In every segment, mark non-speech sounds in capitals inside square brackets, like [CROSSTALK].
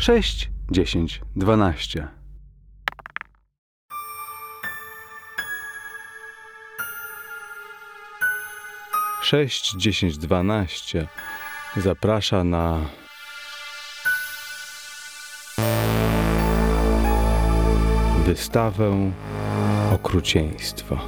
6, 10, 12. Sześć, dziesięć, dwanaście zaprasza na wystawę okrucieństwa.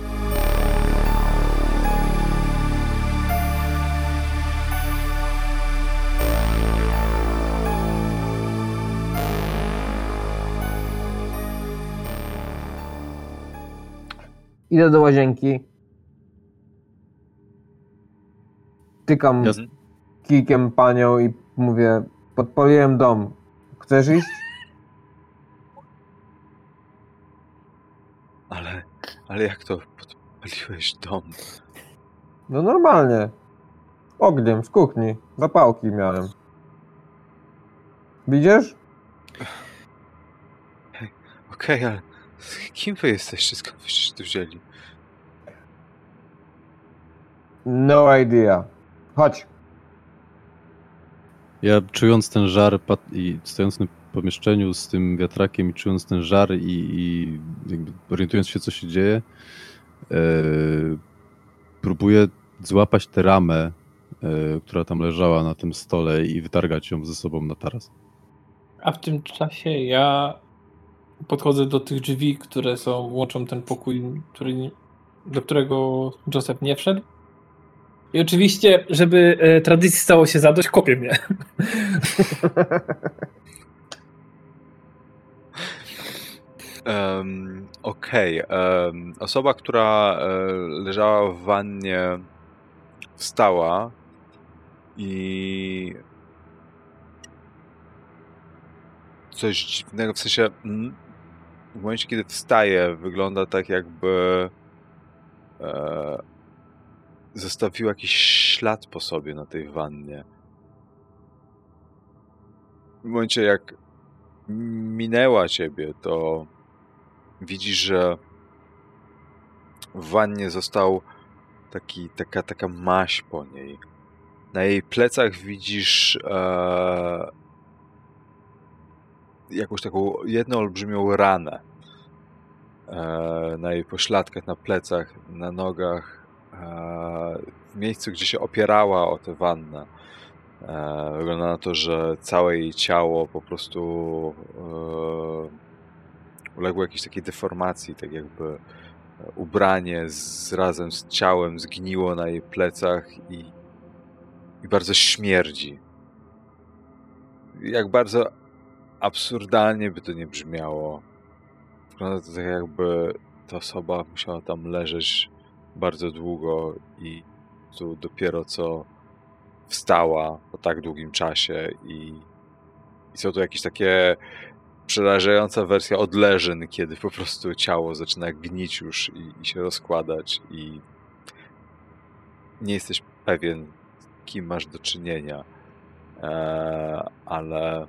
Idę do łazienki. Tykam Jasne. kijkiem panią i mówię, podpaliłem dom. Chcesz iść? Ale, ale jak to podpaliłeś dom? No normalnie. Ogniem z kuchni. Zapałki miałem. Widzisz? Okej, ale kim wy jesteście? Skąd wyście się tu wzięli? No idea. Chodź. Ja czując ten żar i stojąc w tym pomieszczeniu z tym wiatrakiem i czując ten żar i, i jakby orientując się, co się dzieje, e, próbuję złapać tę ramę, e, która tam leżała na tym stole i wytargać ją ze sobą na taras. A w tym czasie ja podchodzę do tych drzwi, które są, łączą ten pokój, który, do którego Joseph nie wszedł. I oczywiście, żeby e, tradycji stało się zadość, kopie mnie. Um, Okej. em, osoba, która e, leżała w wannie, wstała i coś dziwnego, w sensie w momencie, kiedy wstaje, wygląda tak jakby e, zostawiła jakiś ślad po sobie na tej wannie. W momencie, jak minęła ciebie, to widzisz, że w wannie został taki, taka, taka maź po niej. Na jej plecach widzisz e, jakąś taką jedną olbrzymią ranę. E, na jej pośladkach, na plecach, na nogach, e, w miejscu, gdzie się opierała o tę wannę. E, wygląda na to, że całe jej ciało po prostu uległo jakiejś takiej deformacji, tak jakby ubranie z, razem z ciałem zgniło na jej plecach i, i bardzo śmierdzi. Jak bardzo absurdalnie by to nie brzmiało, wygląda to tak jakby ta osoba musiała tam leżeć bardzo długo i tu dopiero co wstała po tak długim czasie i, i są to jakieś takie przerażająca wersja odleżyn, kiedy po prostu ciało zaczyna gnić już i, i się rozkładać i nie jesteś pewien, kim masz do czynienia, e, ale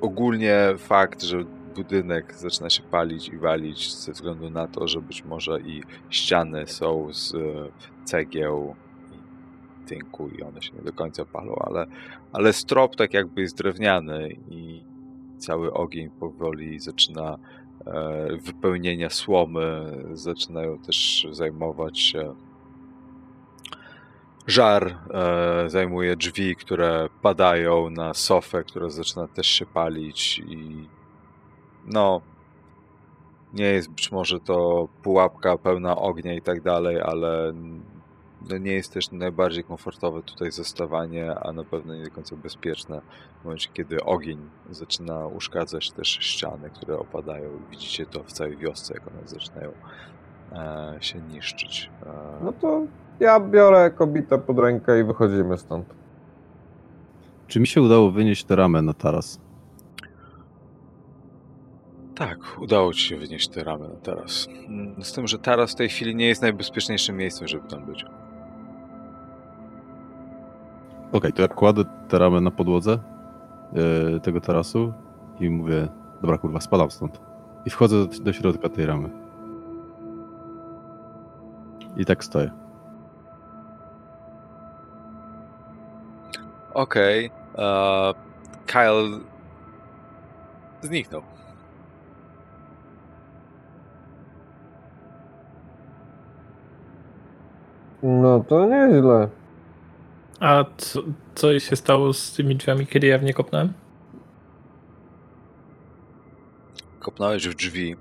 ogólnie fakt, że budynek zaczyna się palić i walić ze względu na to, że być może i ściany są z e, cegieł i tynku i one się nie do końca palą, ale, ale strop tak jakby jest drewniany i cały ogień powoli zaczyna e, wypełnienia słomy, zaczynają też zajmować się żar e, zajmuje drzwi, które padają na sofę, która zaczyna też się palić i no nie jest być może to pułapka pełna ognia i tak dalej, ale no nie jest też najbardziej komfortowe tutaj zostawanie, a na pewno nie do końca bezpieczne w momencie, kiedy ogień zaczyna uszkadzać też ściany, które opadają. Widzicie to w całej wiosce, jak one zaczynają e, się niszczyć. E, No to ja biorę kobietę pod rękę i wychodzimy stąd. Czy mi się udało wynieść tę ramę na taras? Tak, udało ci się wynieść tę ramę na taras. Mm, Z tym, że taras w tej chwili nie jest najbezpieczniejszym miejscem, żeby tam być. Okej, to ja kładę tę ramę na podłodze e, tego tarasu i mówię, dobra kurwa, spadam stąd. I wchodzę do, do środka tej ramy. I tak stoję. Okej. e, Kyle zniknął. No to nieźle. A co, co się stało z tymi drzwiami, kiedy ja w nie kopnąłem? Kopnąłeś w drzwi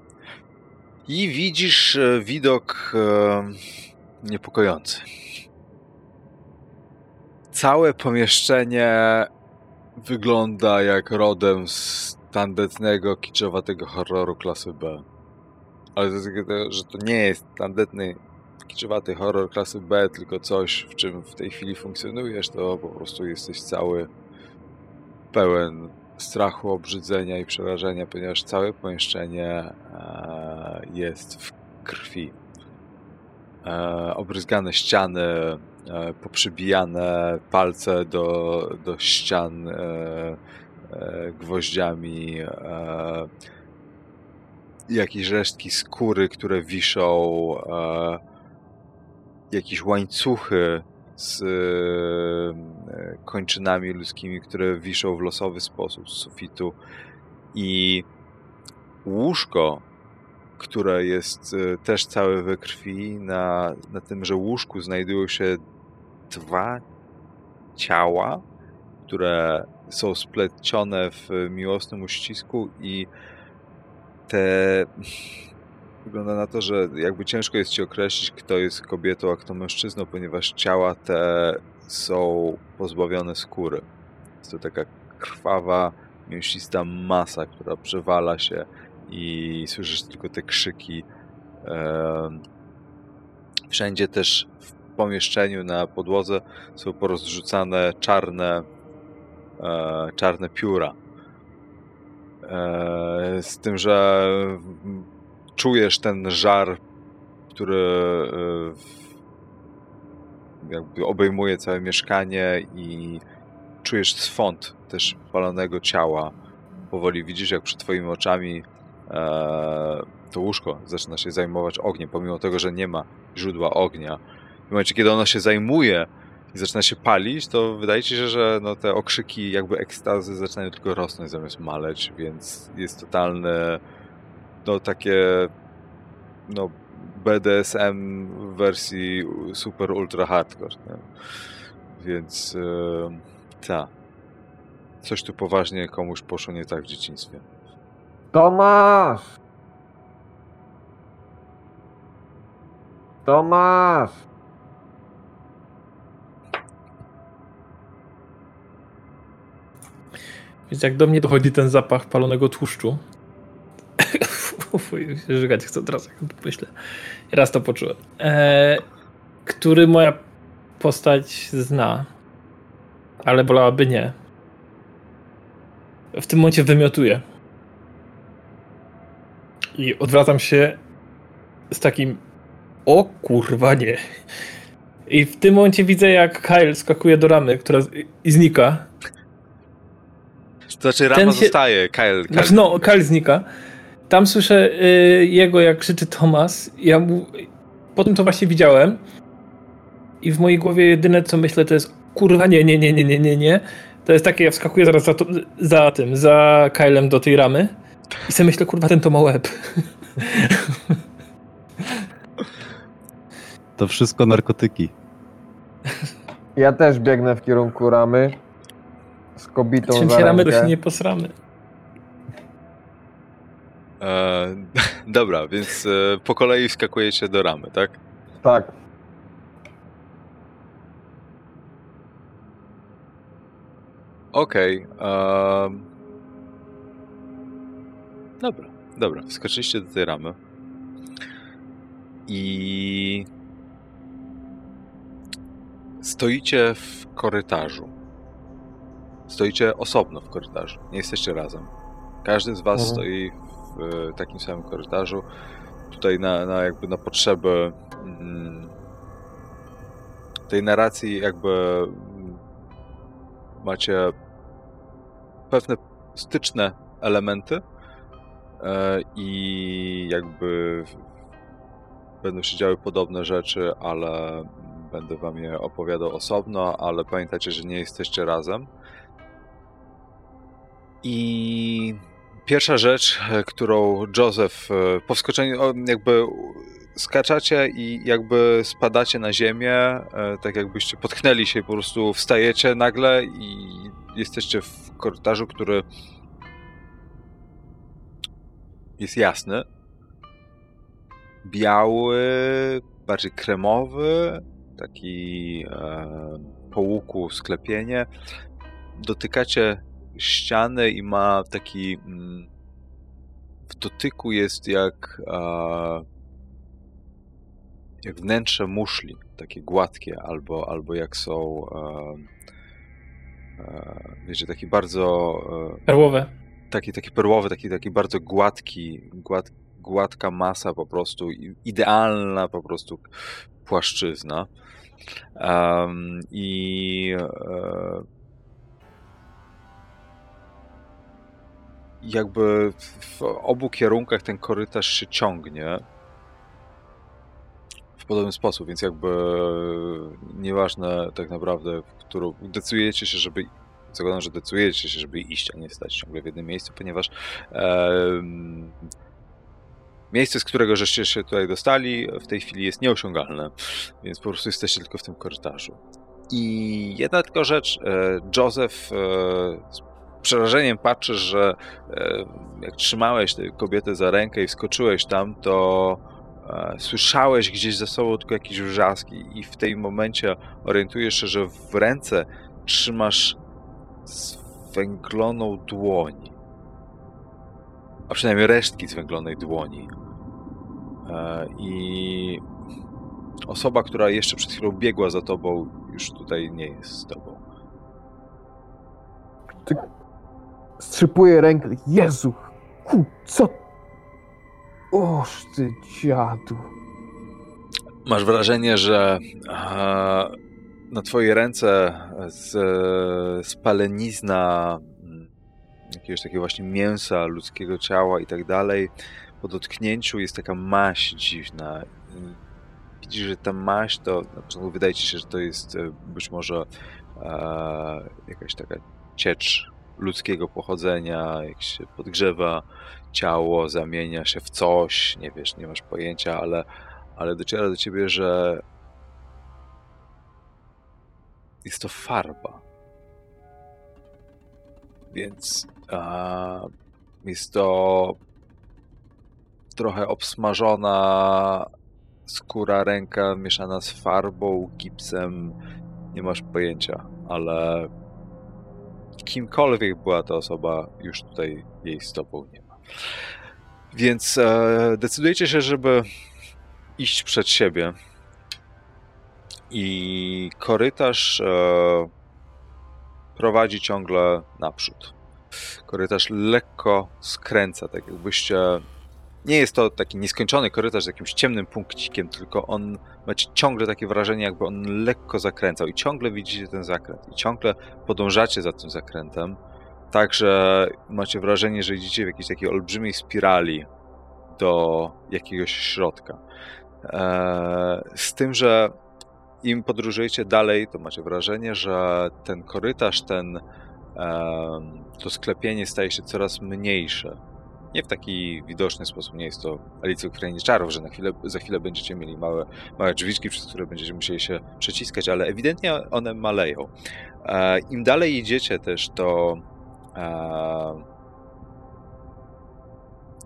i widzisz e, widok e, niepokojący. Całe pomieszczenie wygląda jak rodem z tandetnego, kiczowatego horroru klasy B. Ale to jest że to nie jest tandetny, kiczowaty horror klasy B, tylko coś, w czym w tej chwili funkcjonujesz, to po prostu jesteś cały pełen strachu, obrzydzenia i przerażenia, ponieważ całe pomieszczenie e, jest w krwi. E, obryzgane ściany, poprzybijane palce do, do ścian e, e, gwoździami, e, jakieś resztki skóry, które wiszą, e, jakieś łańcuchy z e, kończynami ludzkimi, które wiszą w losowy sposób z sufitu. I łóżko, które jest e, też całe we krwi, na, na tymże łóżku znajdują się dwa ciała, które są splecione w miłosnym uścisku i te wygląda na to, że jakby ciężko jest ci określić, kto jest kobietą, a kto mężczyzną, ponieważ ciała te są pozbawione skóry. Jest to taka krwawa, mięsista masa, która przewala się i słyszysz tylko te krzyki. Wszędzie też w pomieszczeniu na podłodze są porozrzucane czarne, e, czarne pióra. E, z tym, że czujesz ten żar, który e, jakby obejmuje całe mieszkanie i czujesz swąd też palonego ciała. Powoli widzisz, jak przed twoimi oczami e, to łóżko zaczyna się zajmować ogniem, pomimo tego, że nie ma źródła ognia. W momencie, kiedy ono się zajmuje i zaczyna się palić, to wydaje ci się, że no, te okrzyki jakby ekstazy zaczynają tylko rosnąć zamiast maleć, więc jest totalne no takie no BDSM w wersji super ultra hardcore, nie? Więc yy, ta. Coś tu poważnie komuś poszło nie tak w dzieciństwie. Tomasz! Tomasz! Więc jak do mnie dochodzi ten zapach palonego tłuszczu, [LAUGHS] żygać chcę teraz, jak myślę. Raz to poczułem. E, który moja postać zna, ale wolałaby nie. W tym momencie wymiotuję. I odwracam się z takim o kurwa nie. I w tym momencie widzę, jak Kyle skakuje do ramy, która z- i znika. To znaczy rama Ten się- zostaje, Kyle. Kyle. Znaczy, no, Kyle znika. Tam słyszę y, jego, jak krzyczy Tomas. Ja mu... Po tym to właśnie widziałem. I w mojej głowie jedyne, co myślę, to jest kurwa, nie, nie, nie, nie, nie, nie, nie. To jest takie, ja wskakuję zaraz za, to, za tym, za Kylem do tej ramy. I sobie myślę, kurwa, ten to ma łeb. To wszystko narkotyki. Ja też biegnę w kierunku ramy. Z kobitą Czym się ramy, to się nie posramy. E, [LAUGHS] dobra, więc e, po kolei wskakujecie do ramy, tak? Tak. Okej. em, dobra, dobra. Wskoczyliście do tej ramy. I stoicie w korytarzu. Stoicie osobno w korytarzu. Nie jesteście razem. Każdy z was Mhm. stoi w e, takim samym korytarzu. Tutaj na, na jakby na potrzeby mm, tej narracji jakby mm, macie pewne styczne elementy e, i jakby będą się działy podobne rzeczy, ale będę wam je opowiadał osobno, ale pamiętajcie, że nie jesteście razem. I pierwsza rzecz, e, którą Joseph e, po wskoczeniu, jakby skaczacie i jakby spadacie na ziemię, e, tak jakbyście potknęli się, po prostu wstajecie nagle i jesteście w korytarzu, który jest jasny, biały, bardziej kremowy, taki e, po łuku sklepienie. Dotykacie ściany i ma taki mm, w dotyku jest jak jak wnętrze muszli, takie gładkie, albo, albo jak są wiecie, taki bardzo e, Perłowe. taki, taki perłowy, taki, taki bardzo gładki, gład, gładka masa po prostu, idealna po prostu płaszczyzna. Em, I e, jakby w obu kierunkach ten korytarz się ciągnie w podobny sposób, więc jakby nieważne tak naprawdę, w którą decydujecie się, żeby zakładam, że decydujecie się, żeby iść, a nie stać ciągle w jednym miejscu, ponieważ em, miejsce, z którego żeście się tutaj dostali, w tej chwili jest nieosiągalne, więc po prostu jesteście tylko w tym korytarzu. I jedna tylko rzecz, e, Joseph e, przerażeniem patrzysz, że e, jak trzymałeś tę kobietę za rękę i wskoczyłeś tam, to e, słyszałeś gdzieś za sobą tylko jakieś wrzaski i w tym momencie orientujesz się, że w ręce trzymasz zwęgloną dłoń. A przynajmniej resztki zwęglonej dłoni. E, I osoba, która jeszcze przed chwilą biegła za tobą, już tutaj nie jest z tobą. Strzypuję rękę. Jezu! Ku, co? Oż ty dziadu. Masz wrażenie, że na twojej ręce z, spalenizna mm, jakiegoś takiego właśnie mięsa, ludzkiego ciała i tak dalej, po dotknięciu jest taka maść dziwna. Widzisz, że ta maść to, na początku wydaje ci się, że to jest e, być może e, jakaś taka ciecz ludzkiego pochodzenia, jak się podgrzewa ciało, zamienia się w coś, nie wiesz, nie masz pojęcia, ale ale dociera do ciebie, że jest to farba. Więc a, jest to trochę obsmażona skóra ręka mieszana z farbą, gipsem. Nie masz pojęcia, ale kimkolwiek była ta osoba, już tutaj jej z tobą nie ma. Więc e, decydujecie się, żeby iść przed siebie. I korytarz e, prowadzi ciągle naprzód. Korytarz lekko skręca, tak jakbyście. Nie jest to taki nieskończony korytarz z jakimś ciemnym punkcikiem, tylko on macie ciągle takie wrażenie, jakby on lekko zakręcał i ciągle widzicie ten zakręt i ciągle podążacie za tym zakrętem. Także macie wrażenie, że idziecie w jakiejś takiej olbrzymiej spirali do jakiegoś środka. Eee, Z tym, że im podróżujecie dalej, to macie wrażenie, że ten korytarz, ten, em, to sklepienie staje się coraz mniejsze. Nie w taki widoczny sposób, nie jest to Alicja w Krainie Czarów, że na chwilę, za chwilę będziecie mieli małe, małe drzwiczki, przez które będziecie musieli się przeciskać, ale ewidentnie one maleją. E, Im dalej idziecie też, to e,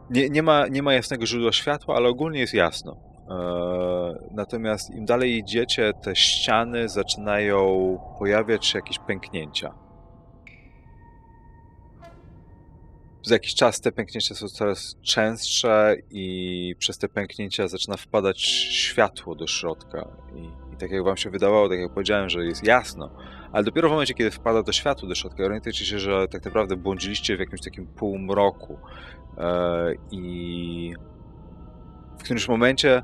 nie, nie, ma, nie ma jasnego źródła światła, ale ogólnie jest jasno. E, Natomiast im dalej idziecie, te ściany zaczynają pojawiać się jakieś pęknięcia. Za jakiś czas te pęknięcia są coraz częstsze i przez te pęknięcia zaczyna wpadać światło do środka. I, I tak jak wam się wydawało, tak jak powiedziałem, że jest jasno, ale dopiero w momencie, kiedy wpada to światło do środka, orientujecie się, że tak naprawdę błądziliście w jakimś takim półmroku. E, I w którymś momencie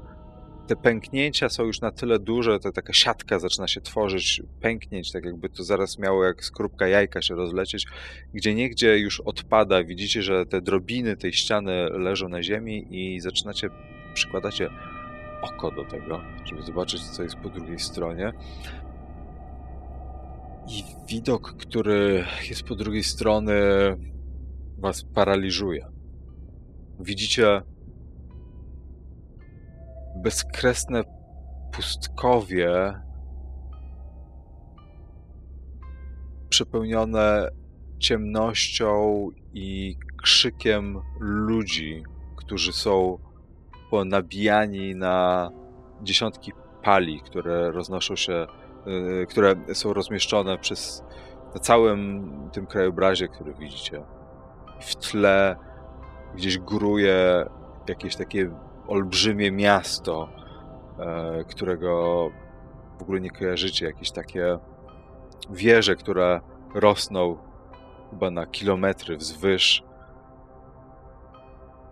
te pęknięcia są już na tyle duże, to taka siatka zaczyna się tworzyć, pęknięć, tak jakby to zaraz miało jak skorupka jajka się rozlecieć, gdzie niegdzie już odpada, widzicie, że te drobiny tej ściany leżą na ziemi i zaczynacie, przykładacie oko do tego, żeby zobaczyć, co jest po drugiej stronie. I widok, który jest po drugiej stronie, was paraliżuje. Widzicie bezkresne pustkowie przepełnione ciemnością i krzykiem ludzi, którzy są ponabijani na dziesiątki pali, które roznoszą się, y, które są rozmieszczone przez na całym tym krajobrazie, który widzicie. W tle gdzieś góruje jakieś takie olbrzymie miasto, e, którego w ogóle nie kojarzycie, jakieś takie wieże, które rosną chyba na kilometry wzwyż.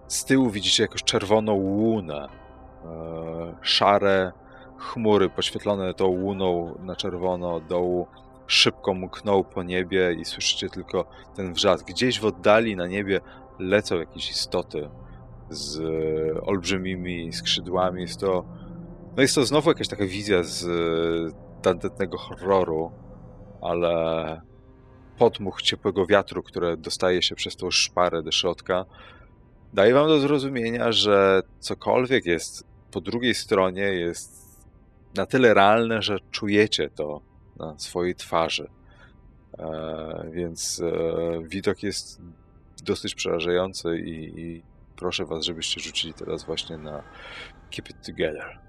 Z tyłu widzicie jakąś czerwoną łunę, e, szare chmury poświetlone tą łuną na czerwono dołu szybko mkną po niebie i słyszycie tylko ten wrzask. Gdzieś w oddali na niebie lecą jakieś istoty z e, olbrzymimi skrzydłami. Jest to, no jest to znowu jakaś taka wizja z e, tandetnego horroru, ale podmuch ciepłego wiatru, które dostaje się przez tą szparę do środka, daje wam do zrozumienia, że cokolwiek jest po drugiej stronie jest na tyle realne, że czujecie to na swojej twarzy. E, więc e, widok jest dosyć przerażający i, i proszę was, żebyście rzucili teraz właśnie na Keep It Together.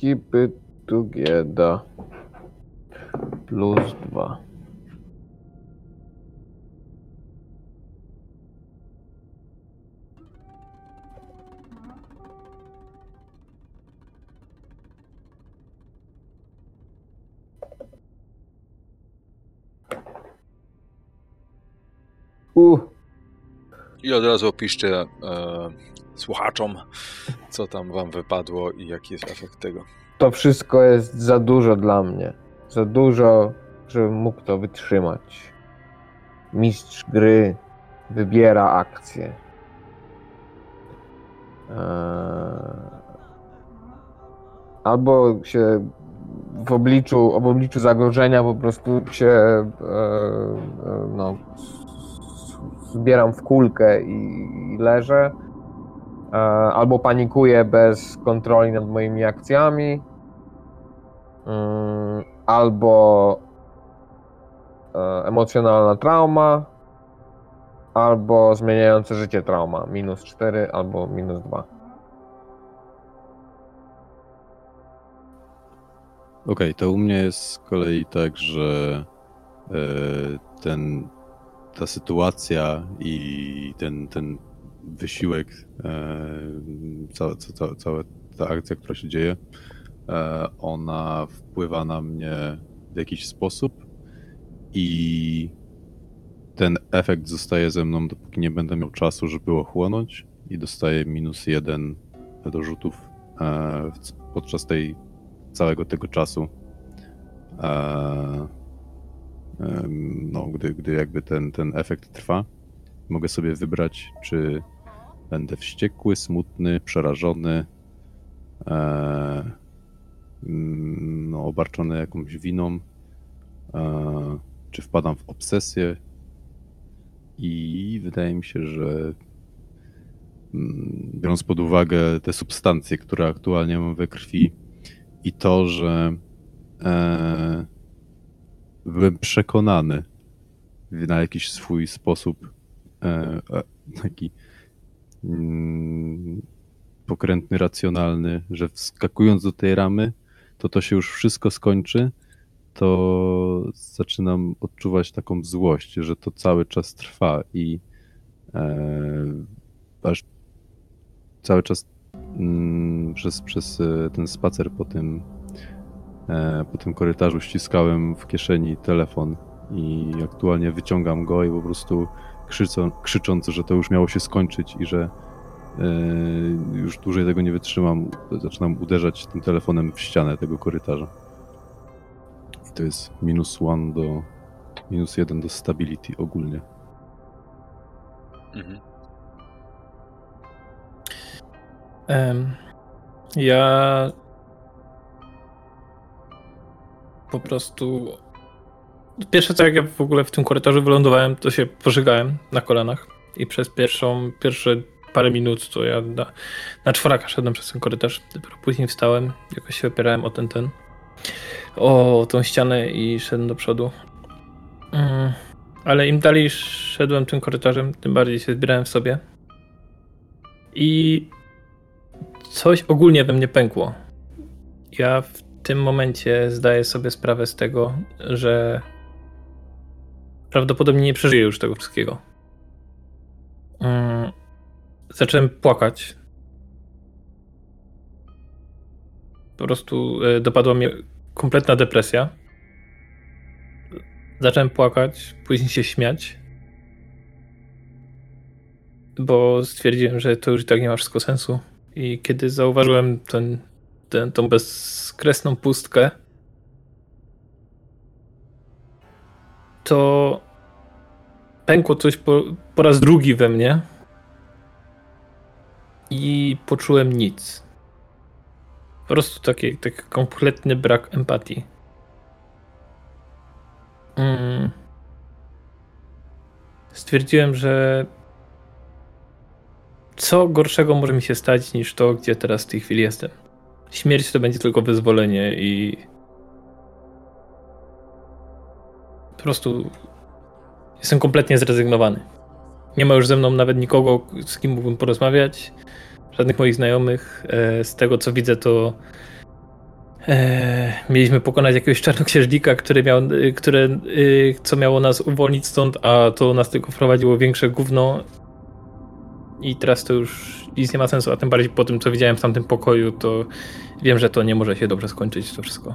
Keep it together. Plus dwa. Uh, I od razu opiszcie e, słuchaczom, co tam wam wypadło i jaki jest efekt tego. to wszystko jest za dużo dla mnie. Za dużo, żebym mógł to wytrzymać. Mistrz gry wybiera akcję. Eee, Albo się w obliczu, w obliczu zagrożenia po prostu się e, e, no, zbieram w kulkę i, i leżę. E, albo panikuję bez kontroli nad moimi akcjami, mm, albo e, emocjonalna trauma, albo zmieniające życie trauma, minus 4 albo minus 2. Okej, to u mnie jest z kolei tak, że e, ten, ta sytuacja i ten, ten wysiłek, e, cała, ca, cała ta akcja, która się dzieje, e, ona wpływa na mnie w jakiś sposób i ten efekt zostaje ze mną, dopóki nie będę miał czasu, żeby ochłonąć i dostaję minus jeden do rzutów e, podczas tej całego tego czasu. No, gdy, gdy jakby ten, ten efekt trwa, mogę sobie wybrać, czy będę wściekły, smutny, przerażony, e, mm, no, obarczony jakąś winą, e, czy wpadam w obsesję. I wydaje mi się, że mm, biorąc pod uwagę te substancje, które aktualnie mam we krwi, i to, że e, byłem przekonany na jakiś swój sposób, e, e, taki mm, pokrętny, racjonalny, że wskakując do tej ramy, to to się już wszystko skończy, to zaczynam odczuwać taką złość, że to cały czas trwa i e, aż cały czas mm, przez, przez e, ten spacer po tym, po tym korytarzu ściskałem w kieszeni telefon i aktualnie wyciągam go i po prostu krzyczą, krzycząc, że to już miało się skończyć i że e, już dłużej tego nie wytrzymam, zaczynam uderzać tym telefonem w ścianę tego korytarza. I to jest minus one do minus jeden do stability ogólnie. Mhm. Em, ja po prostu pierwsze co jak ja w ogóle w tym korytarzu wylądowałem, to się pożygałem na kolanach i przez pierwszą, pierwsze parę minut to ja na, na czworaka szedłem przez ten korytarz, dopiero później wstałem, jakoś się opierałem o ten, ten o tą ścianę i szedłem do przodu. Mm, ale im dalej szedłem tym korytarzem, tym bardziej się zbierałem w sobie. I coś ogólnie we mnie pękło. Ja w tym momencie zdaję sobie sprawę z tego, że prawdopodobnie nie przeżyję już tego wszystkiego. Mm, Zacząłem płakać. Po prostu e, dopadła mnie kompletna depresja. Zacząłem płakać, później się śmiać. Bo stwierdziłem, że to już i tak nie ma wszystko sensu. I kiedy zauważyłem ten, ten, tą bezkresną pustkę, to pękło coś po, po raz drugi we mnie i poczułem nic. Po prostu taki, taki kompletny brak empatii. Mm. Stwierdziłem, że co gorszego może mi się stać niż to, gdzie teraz w tej chwili jestem. Śmierć to będzie tylko wyzwolenie i po prostu jestem kompletnie zrezygnowany. Nie ma już ze mną nawet nikogo, z kim mógłbym porozmawiać. Żadnych moich znajomych. E, Z tego co widzę, to e, mieliśmy pokonać jakiegoś czarnoksiężnika, który miał, e, które, co miało nas uwolnić stąd, a to nas tylko wprowadziło większe gówno. I teraz to już nic nie ma sensu, a tym bardziej po tym, co widziałem w tamtym pokoju, to wiem, że to nie może się dobrze skończyć, to wszystko.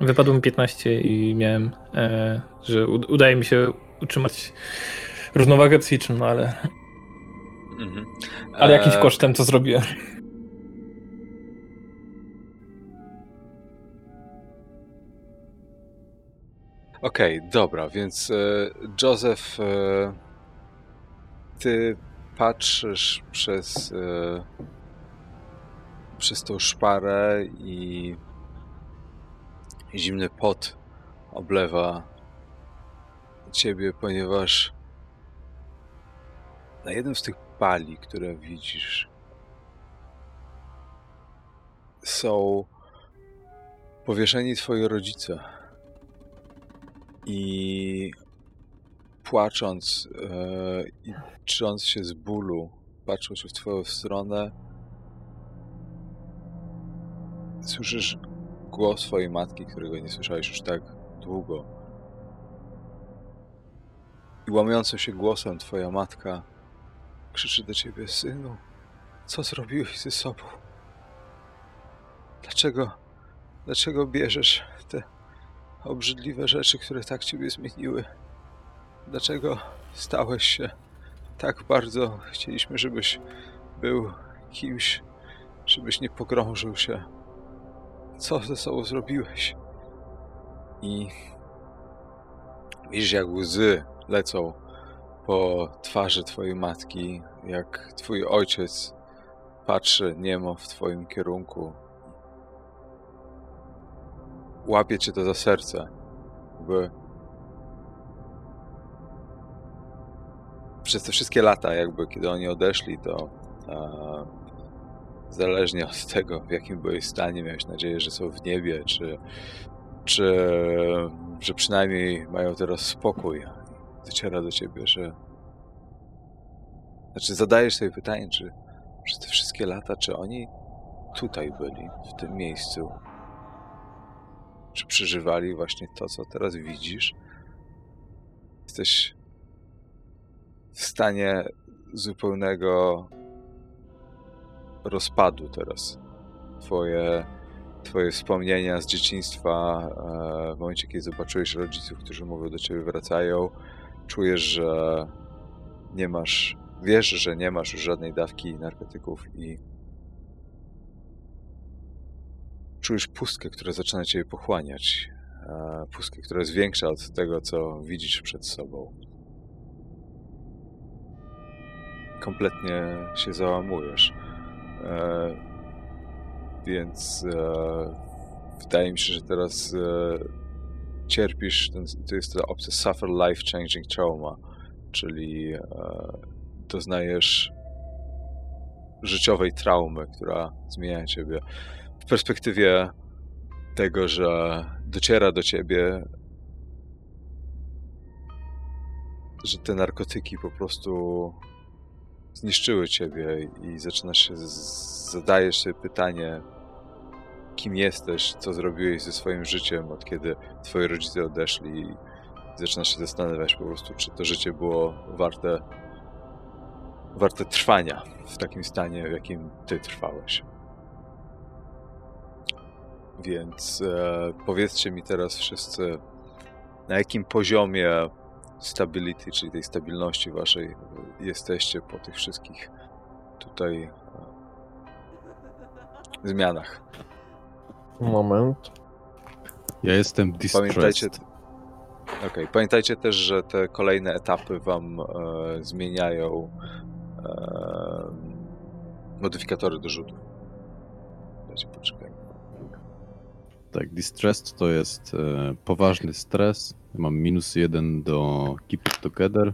Wypadło mi 15 i miałem, e, że udaje mi się utrzymać równowagę psychiczną, no ale, Mhm. ale jakimś E, kosztem to zrobiłem. Okej, dobra, więc e, Joseph, e, ty patrzysz przez, e, przez tą szparę i zimny pot oblewa ciebie, ponieważ na jednym z tych pali, które widzisz, są powieszeni twoi rodzice. I płacząc e, i trząc się z bólu, patrząc w twoją stronę, słyszysz głos swojej matki, którego nie słyszałeś już tak długo. I łamiącym się głosem twoja matka krzyczy do ciebie, synu, co zrobiłeś ze sobą? Dlaczego, dlaczego bierzesz te obrzydliwe rzeczy, które tak ciebie zmieniły. Dlaczego stałeś się tak bardzo? Chcieliśmy, żebyś był kimś, żebyś nie pogrążył się. Co ze sobą zrobiłeś? I widzisz, jak łzy lecą po twarzy twojej matki, jak twój ojciec patrzy niemo w twoim kierunku łapie cię to za serce. Jakby przez te wszystkie lata, jakby kiedy oni odeszli, to e, zależnie od tego, w jakim byłeś stanie, miałeś nadzieję, że są w niebie, czy, czy że przynajmniej mają teraz spokój. Dociera do ciebie, że znaczy zadajesz sobie pytanie, czy przez te wszystkie lata, czy oni tutaj byli, w tym miejscu, czy przeżywali właśnie to, co teraz widzisz. Jesteś w stanie zupełnego rozpadu teraz. Twoje, twoje wspomnienia z dzieciństwa, e, w momencie, kiedy zobaczyłeś rodziców, którzy mówią do ciebie, wracają, czujesz, że nie masz, wiesz, że nie masz już żadnej dawki narkotyków i czujesz pustkę, która zaczyna cię pochłaniać. E, Pustkę, która jest większa od tego, co widzisz przed sobą. Kompletnie się załamujesz. E, więc e, wydaje mi się, że teraz e, cierpisz, ten, to jest ta opcja suffer life changing trauma, czyli e, doznajesz życiowej traumy, która zmienia ciebie. W perspektywie tego, że dociera do ciebie, że te narkotyki po prostu zniszczyły ciebie i zaczynasz się, zadajesz sobie pytanie, kim jesteś, co zrobiłeś ze swoim życiem, od kiedy twoi rodzice odeszli i zaczynasz się zastanawiać po prostu, czy to życie było warte, warte trwania w takim stanie, w jakim ty trwałeś. Więc e, powiedzcie mi teraz wszyscy, na jakim poziomie stability, czyli tej stabilności waszej, e, jesteście po tych wszystkich tutaj e, zmianach. Moment. Ja jestem distressed. Pamiętajcie, okay. Pamiętajcie też, że te kolejne etapy wam e, zmieniają e, modyfikatory do rzutów. Dajcie poczekaj. Tak, distressed to jest e, poważny stres. Ja mam minus jeden do keep it together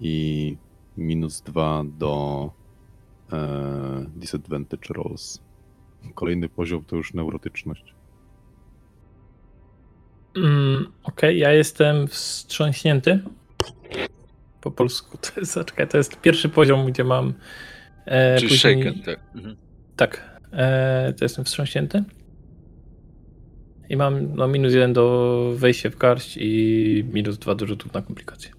i minus dwa do e, disadvantage rolls. Kolejny poziom to już neurotyczność. Mm, Okej, ja jestem wstrząśnięty. Po polsku to jest, zaczekaj, to jest pierwszy poziom, gdzie mam. E, Czyli później- shaken, tak. Mhm. Tak, e, to jestem wstrząśnięty. I mam no, minus jeden do wejścia w garść i minus dwa do rzutów na komplikacje.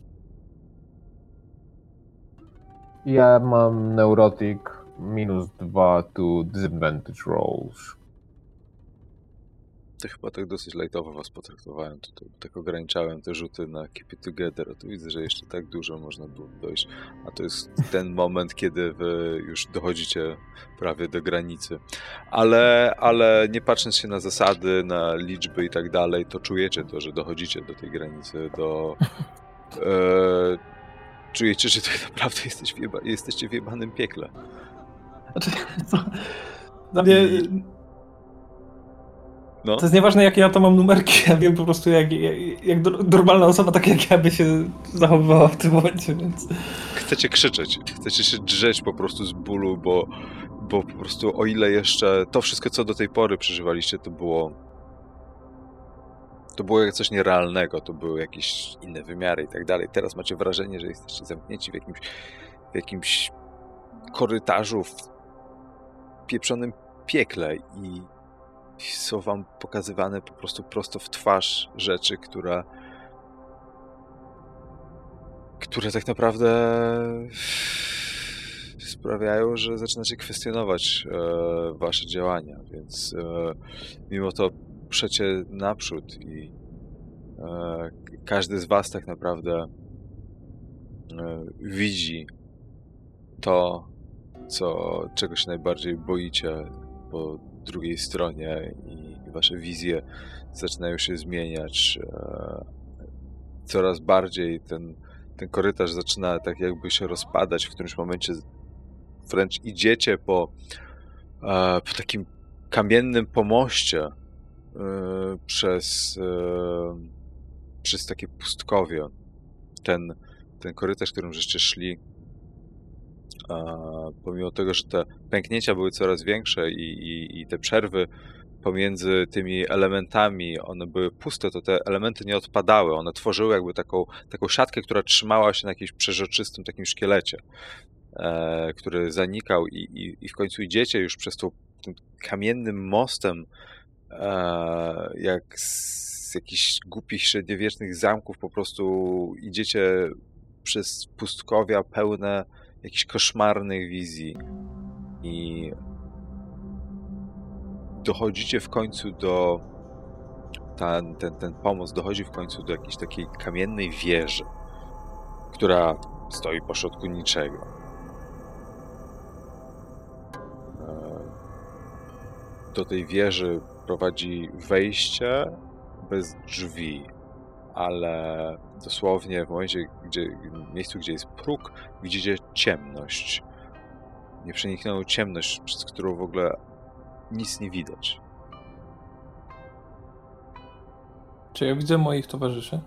Ja mam neurotic minus 2 to disadvantage rolls. To chyba tak dosyć lightowo was potraktowałem tutaj. Tak ograniczałem te rzuty na Keep It Together, a tu widzę, że jeszcze tak dużo można było dojść. A to jest ten [LAUGHS] moment, kiedy wy już dochodzicie prawie do granicy. Ale, ale nie patrząc się na zasady, na liczby i tak dalej, to czujecie to, że dochodzicie do tej granicy, do... [LAUGHS] E, czujecie, że tak naprawdę jesteś w jeba, jesteście w jebanym piekle. Znaczy, [LAUGHS] to, dla mnie No. to jest nieważne, jakie ja to mam numerki. Ja wiem po prostu, jak, jak, jak normalna osoba, tak jak ja, by się zachowywała w tym momencie, więc. chcecie krzyczeć, chcecie się drzeć po prostu z bólu, bo, bo po prostu o ile jeszcze to wszystko, co do tej pory przeżywaliście, to było to było jak coś nierealnego, to były jakieś inne wymiary i tak dalej. Teraz macie wrażenie, że jesteście zamknięci w jakimś, w jakimś korytarzu, w pieprzonym piekle i są wam pokazywane po prostu prosto w twarz rzeczy, które które tak naprawdę sprawiają, że zaczynacie kwestionować e, wasze działania, więc e, mimo to przecie naprzód i e, każdy z was tak naprawdę e, widzi to, co, czego się najbardziej boicie po drugiej stronie i wasze wizje zaczynają się zmieniać. E, coraz bardziej ten ten korytarz zaczyna tak jakby się rozpadać, w którymś momencie wręcz idziecie po, e, po takim kamiennym pomoście e, przez, przez takie pustkowie. Ten, ten korytarz, którym żeście szli, pomimo tego, że te pęknięcia były coraz większe i, i, i te przerwy pomiędzy tymi elementami, one były puste, to te elementy nie odpadały. One tworzyły jakby taką, taką siatkę, która trzymała się na jakimś przeżoczystym takim szkielecie, e, który zanikał i, i, i w końcu idziecie już przez tą, tym kamiennym mostem, e, jak z jakichś głupich średniowiecznych zamków, po prostu idziecie przez pustkowia pełne jakichś koszmarnych wizji i dochodzicie w końcu do. Ten, ten, ten pomost dochodzi w końcu do jakiejś takiej kamiennej wieży, która stoi pośrodku niczego. E, Do tej wieży prowadzi wejście bez drzwi, ale dosłownie w momencie, gdzie, w miejscu, gdzie jest próg, widzicie ciemność. Nieprzeniknioną ciemność, przez którą w ogóle nic nie widać. Czy ja widzę moich towarzyszy?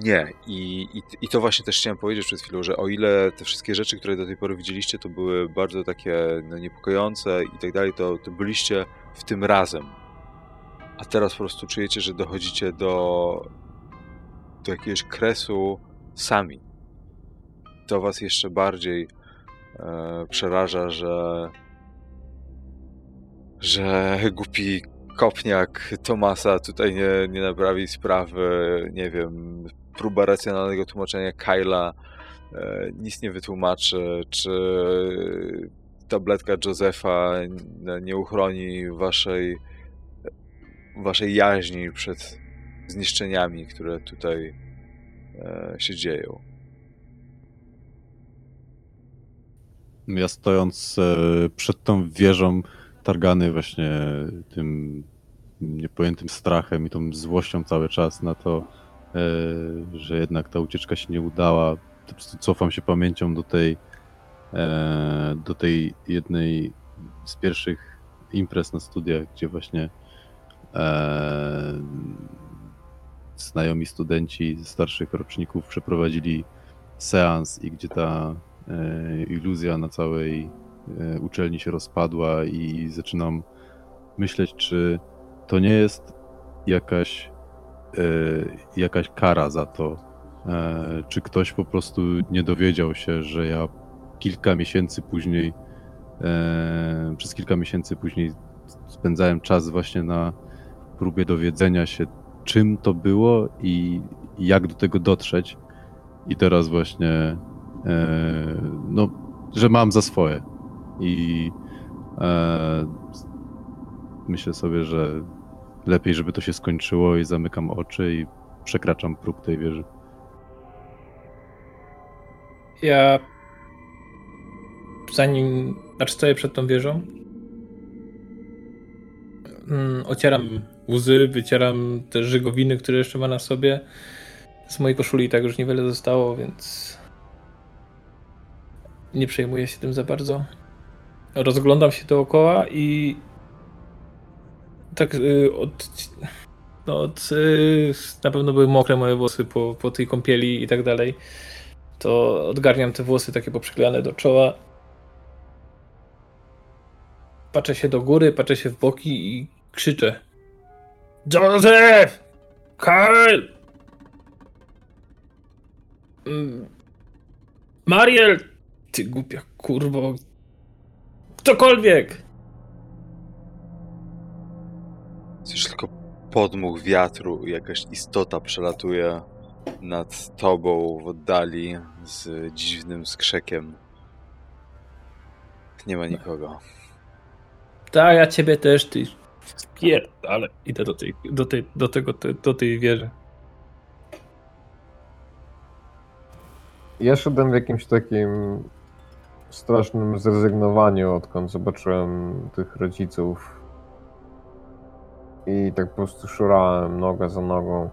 Nie, i, i, i to właśnie też chciałem powiedzieć przed chwilą, że o ile te wszystkie rzeczy, które do tej pory widzieliście, to były bardzo takie no, niepokojące i tak dalej, to, to byliście w tym razem. A teraz po prostu czujecie, że dochodzicie do, do jakiegoś kresu sami. To was jeszcze bardziej e, przeraża, że że głupi kopniak Tomasa tutaj nie, nie naprawi sprawy, nie wiem, próba racjonalnego tłumaczenia Kyla e, nic nie wytłumaczy, czy tabletka Josefa nie uchroni waszej, waszej jaźni przed zniszczeniami, które tutaj e, się dzieją. Ja stojąc e, przed tą wieżą, targany właśnie tym niepojętym strachem i tą złością cały czas na to, e, że jednak ta ucieczka się nie udała. Po prostu cofam się pamięcią do tej, e, do tej jednej z pierwszych imprez na studiach, gdzie właśnie e, znajomi studenci ze starszych roczników przeprowadzili seans i gdzie ta e, iluzja na całej e, uczelni się rozpadła i zaczynam myśleć, czy to nie jest jakaś, e, jakaś kara za to, czy ktoś po prostu nie dowiedział się, że ja kilka miesięcy później, przez kilka miesięcy później spędzałem czas właśnie na próbie dowiedzenia się, czym to było i jak do tego dotrzeć. I teraz właśnie, e, no, że mam za swoje. I e, myślę sobie, że lepiej, żeby to się skończyło i zamykam oczy i przekraczam próg tej wieży. Ja zanim, znaczy stoję przed tą wieżą, mm, ocieram łzy, wycieram te żygowiny, które jeszcze ma na sobie. Z mojej koszuli tak już niewiele zostało, więc nie przejmuję się tym za bardzo. Rozglądam się dookoła i tak y, od, no od y, na pewno były mokre moje włosy po, po tej kąpieli i tak dalej. To odgarniam te włosy takie poprzyklejane do czoła. Patrzę się do góry, patrzę się w boki i krzyczę. Joseph! Kyle! Mm. Mariel! Ty głupia kurwo. Ktokolwiek! Coś tylko podmuch wiatru i jakaś istota przelatuje nad tobą w oddali z dziwnym skrzekiem. Nie ma nikogo. Tak, ja ciebie też, ty. Spier... ale idę do tej, do tej, do tego, do tej wieży. Ja szedłem w jakimś takim strasznym zrezygnowaniu, odkąd zobaczyłem tych rodziców. I tak po prostu szurałem nogę za nogą.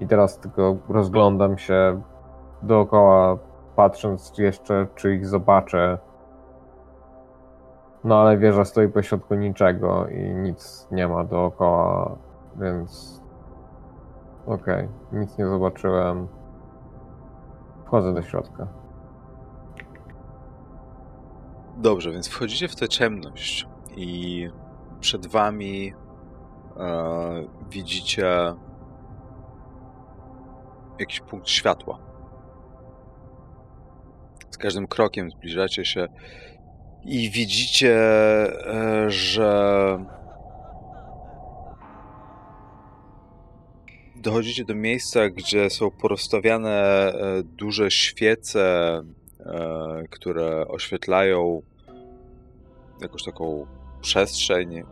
I teraz tylko rozglądam się dookoła, patrząc jeszcze, czy ich zobaczę. No ale wieża stoi pośrodku niczego i nic nie ma dookoła, więc okej, nic nie zobaczyłem. Wchodzę do środka. Dobrze, więc wchodzicie w tę ciemność i przed wami e, widzicie jakiś punkt światła. Z każdym krokiem zbliżacie się i widzicie, e, że dochodzicie do miejsca, gdzie są porozstawiane e, duże świece, e, które oświetlają jakąś taką przestrzeń,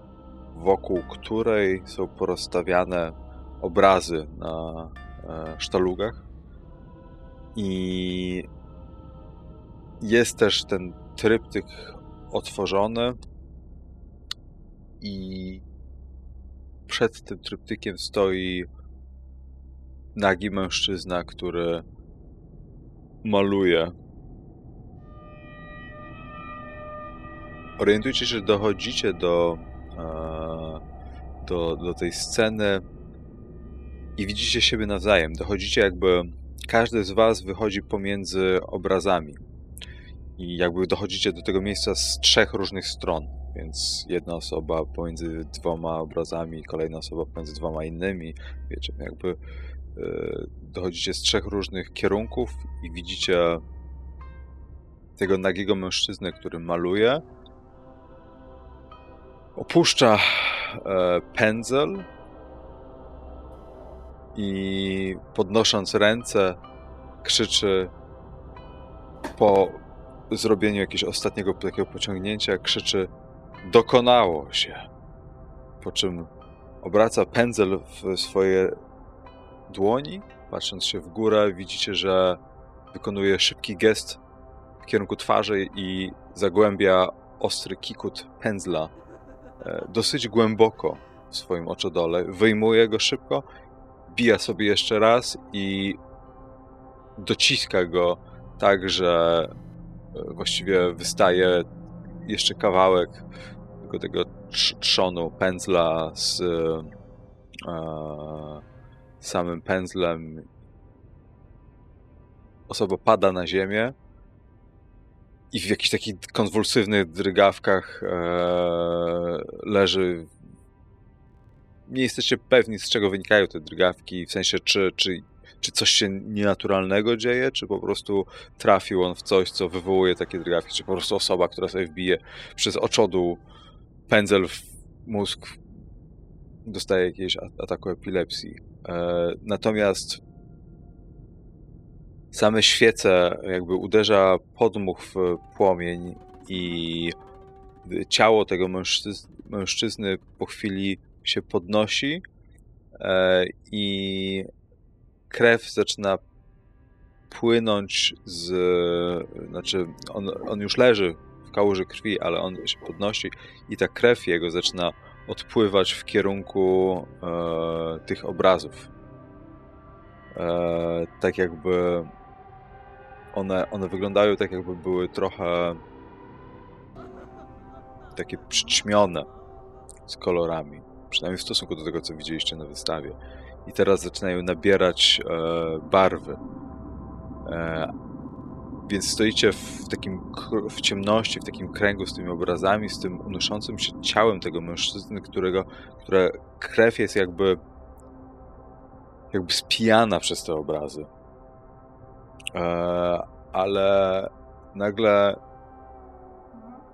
wokół której są porozstawiane obrazy na sztalugach. I jest też ten tryptyk otworzony i przed tym tryptykiem stoi nagi mężczyzna, który maluje. Orientujcie się, że dochodzicie do, e, do, do tej sceny i widzicie siebie nawzajem. Dochodzicie jakby każdy z was wychodzi pomiędzy obrazami i jakby dochodzicie do tego miejsca z trzech różnych stron. Więc jedna osoba pomiędzy dwoma obrazami, kolejna osoba pomiędzy dwoma innymi. Wiecie, jakby e, dochodzicie z trzech różnych kierunków i widzicie tego nagiego mężczyznę, który maluje. Opuszcza e, pędzel i podnosząc ręce krzyczy po zrobieniu jakiegoś ostatniego takiego pociągnięcia, krzyczy dokonało się. Po czym obraca pędzel w swoje dłoni, patrząc się w górę, widzicie, że wykonuje szybki gest w kierunku twarzy i zagłębia ostry kikut pędzla e, dosyć głęboko w swoim oczodole. Wyjmuje go szybko, bija sobie jeszcze raz i dociska go tak, że właściwie wystaje jeszcze kawałek tego, tego trzonu pędzla z e, samym pędzlem. Osoba pada na ziemię i w jakichś takich konwulsywnych drgawkach e, leży. Nie jesteście pewni, z czego wynikają te drgawki, w sensie, czy, czy, czy coś się nienaturalnego dzieje, czy po prostu trafił on w coś, co wywołuje takie drgawki, czy po prostu osoba, która sobie wbije przez oczodół pędzel w mózg, dostaje jakiegoś ataku epilepsji. E, natomiast same świece jakby uderza podmuch w płomień i ciało tego mężczyzny, mężczyzny po chwili się podnosi e, i krew zaczyna płynąć z. Znaczy, on, on już leży w kałuży krwi, ale on się podnosi i ta krew jego zaczyna odpływać w kierunku e, tych obrazów. E, tak jakby one, one wyglądają tak, jakby były trochę takie przyćmione z kolorami. Przynajmniej w stosunku do tego, co widzieliście na wystawie. I teraz zaczynają nabierać e, barwy. E, więc stoicie w takim w ciemności, w takim kręgu z tymi obrazami, z tym unoszącym się ciałem tego mężczyzny, którego, które krew jest jakby jakby spijana przez te obrazy. E, ale nagle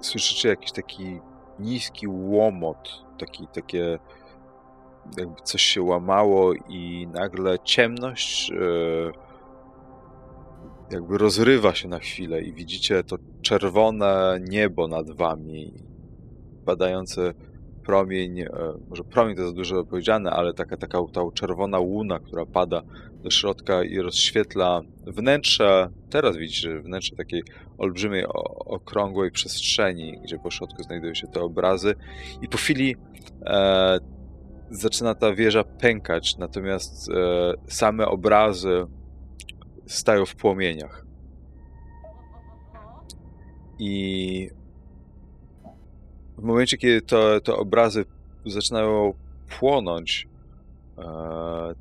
słyszycie jakiś taki niski łomot, taki, takie jakby coś się łamało i nagle ciemność e, jakby rozrywa się na chwilę i widzicie to czerwone niebo nad wami, badający promień, e, może promień to za dużo powiedziane, ale taka, taka ta czerwona łuna, która pada do środka i rozświetla wnętrze, teraz widzicie wnętrze takiej olbrzymiej, okrągłej przestrzeni, gdzie po środku znajdują się te obrazy. I po chwili e, zaczyna ta wieża pękać, natomiast e, same obrazy stają w płomieniach. I w momencie, kiedy to, te obrazy zaczynają płonąć, e,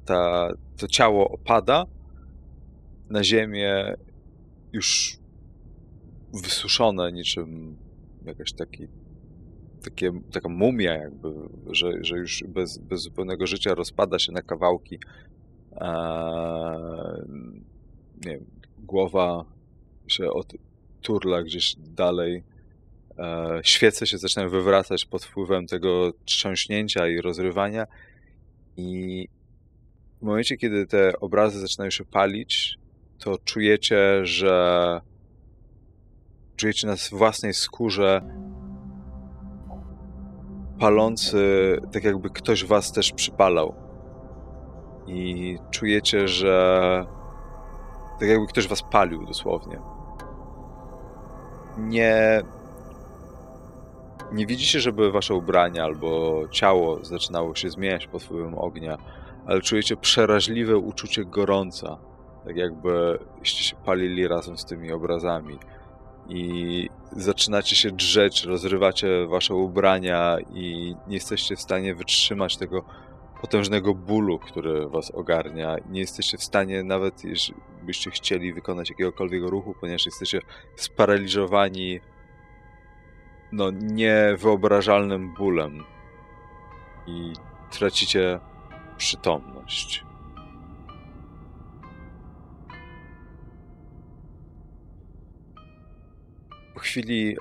ta, to ciało opada na ziemię już wysuszone niczym jakaś taki, takie, taka mumia jakby, że, że już bez, bez zupełnego życia rozpada się na kawałki. Nie wiem, głowa się turla gdzieś dalej. E, świece się zaczynają wywracać pod wpływem tego trząśnięcia i rozrywania. I w momencie, kiedy te obrazy zaczynają się palić, to czujecie, że czujecie na własnej skórze palący, tak jakby ktoś was też przypalał. I czujecie, że tak jakby ktoś was palił dosłownie. Nie. Nie widzicie, żeby wasze ubrania albo ciało zaczynało się zmieniać pod wpływem ognia, ale czujecie przeraźliwe uczucie gorąca, tak jakbyście się palili razem z tymi obrazami. I zaczynacie się drzeć, rozrywacie wasze ubrania i nie jesteście w stanie wytrzymać tego potężnego bólu, który was ogarnia. Nie jesteście w stanie, nawet jeśli byście chcieli wykonać jakiegokolwiek ruchu, ponieważ jesteście sparaliżowani no, niewyobrażalnym bólem i tracicie przytomność. Chwili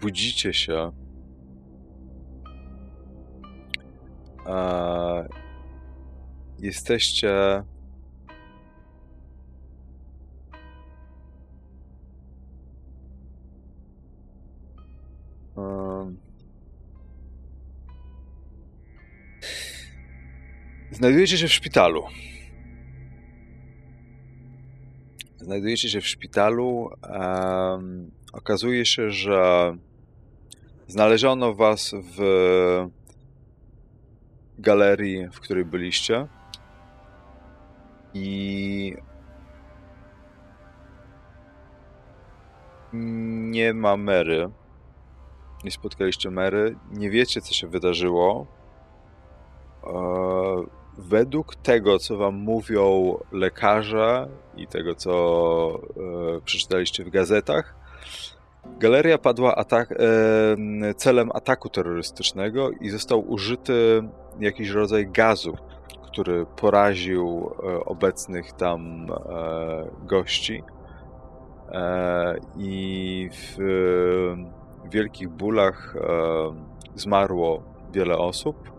budzicie się. A jesteście. Znajdujecie się w szpitalu. Znajdujecie się w szpitalu. okazuje się, że znaleziono was w galerii, w której byliście. I nie ma Mary. Nie spotkaliście Mary. Nie wiecie, co się wydarzyło. E, według tego, co wam mówią lekarze i tego, co e, przeczytaliście w gazetach, galeria padła atak, e, celem ataku terrorystycznego i został użyty jakiś rodzaj gazu, który poraził e, obecnych tam e, gości. E, I w wielkich bólach e, zmarło wiele osób.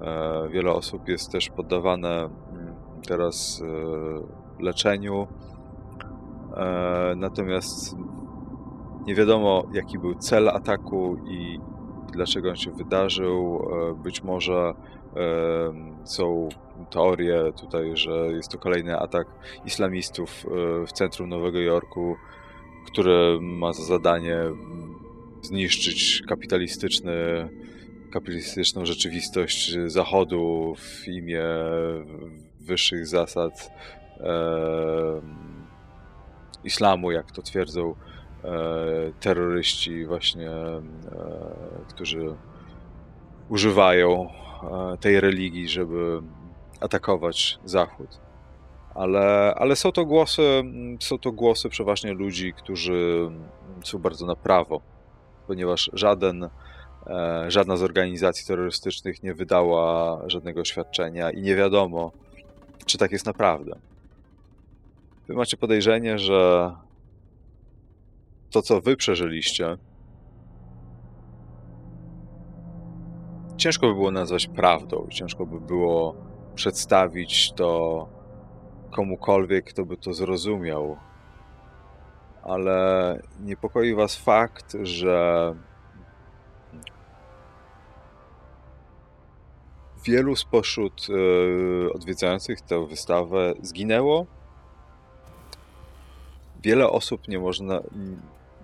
E, Wiele osób jest też poddawane mm, teraz e, leczeniu. E, Natomiast nie wiadomo, jaki był cel ataku i dlaczego on się wydarzył. Być może są teorie tutaj, że jest to kolejny atak islamistów w centrum Nowego Jorku, który ma za zadanie zniszczyć kapitalistyczny kapitalistyczną rzeczywistość Zachodu w imię wyższych zasad e, islamu, jak to twierdzą e, terroryści właśnie, e, którzy używają e, tej religii, żeby atakować Zachód. Ale, ale są to głosy, są to głosy przeważnie ludzi, którzy są bardzo na prawo, ponieważ żaden Żadna z organizacji terrorystycznych nie wydała żadnego oświadczenia i nie wiadomo, czy tak jest naprawdę. Wy macie podejrzenie, że to, co wy przeżyliście, ciężko by było nazwać prawdą, ciężko by było przedstawić to komukolwiek, kto by to zrozumiał. Ale niepokoi was fakt, że wielu spośród e, odwiedzających tę wystawę zginęło. Wiele osób nie można,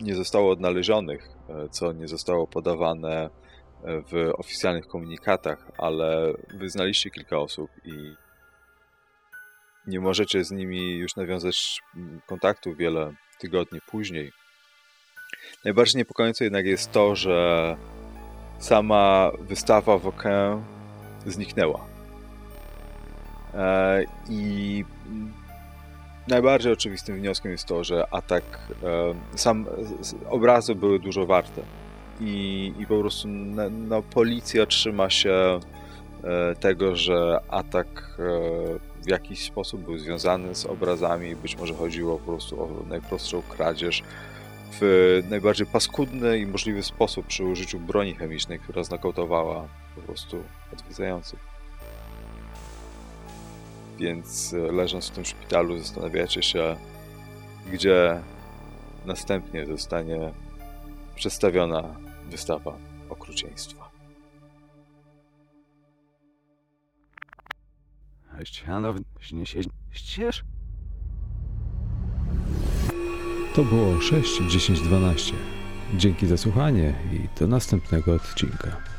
nie zostało odnalezionych, e, co nie zostało podawane e, w oficjalnych komunikatach, ale wy znaliście kilka osób i nie możecie z nimi już nawiązać kontaktu wiele tygodni później. Najbardziej niepokojące jednak jest to, że sama wystawa w Aucun zniknęła. E, I najbardziej oczywistym wnioskiem jest to, że atak, e, sam obrazy były dużo warte. I, i po prostu no, no, policja trzyma się e, tego, że atak w jakiś sposób był związany z obrazami. Być może chodziło po prostu o najprostszą kradzież w najbardziej paskudny i możliwy sposób przy użyciu broni chemicznej, która znakautowała po prostu odwiedzających. Więc e, leżąc w tym szpitalu zastanawiacie się, gdzie następnie zostanie przedstawiona wystawa okrucieństwa. Ścież? To było 6, 10, 12. Dzięki za słuchanie i do następnego odcinka.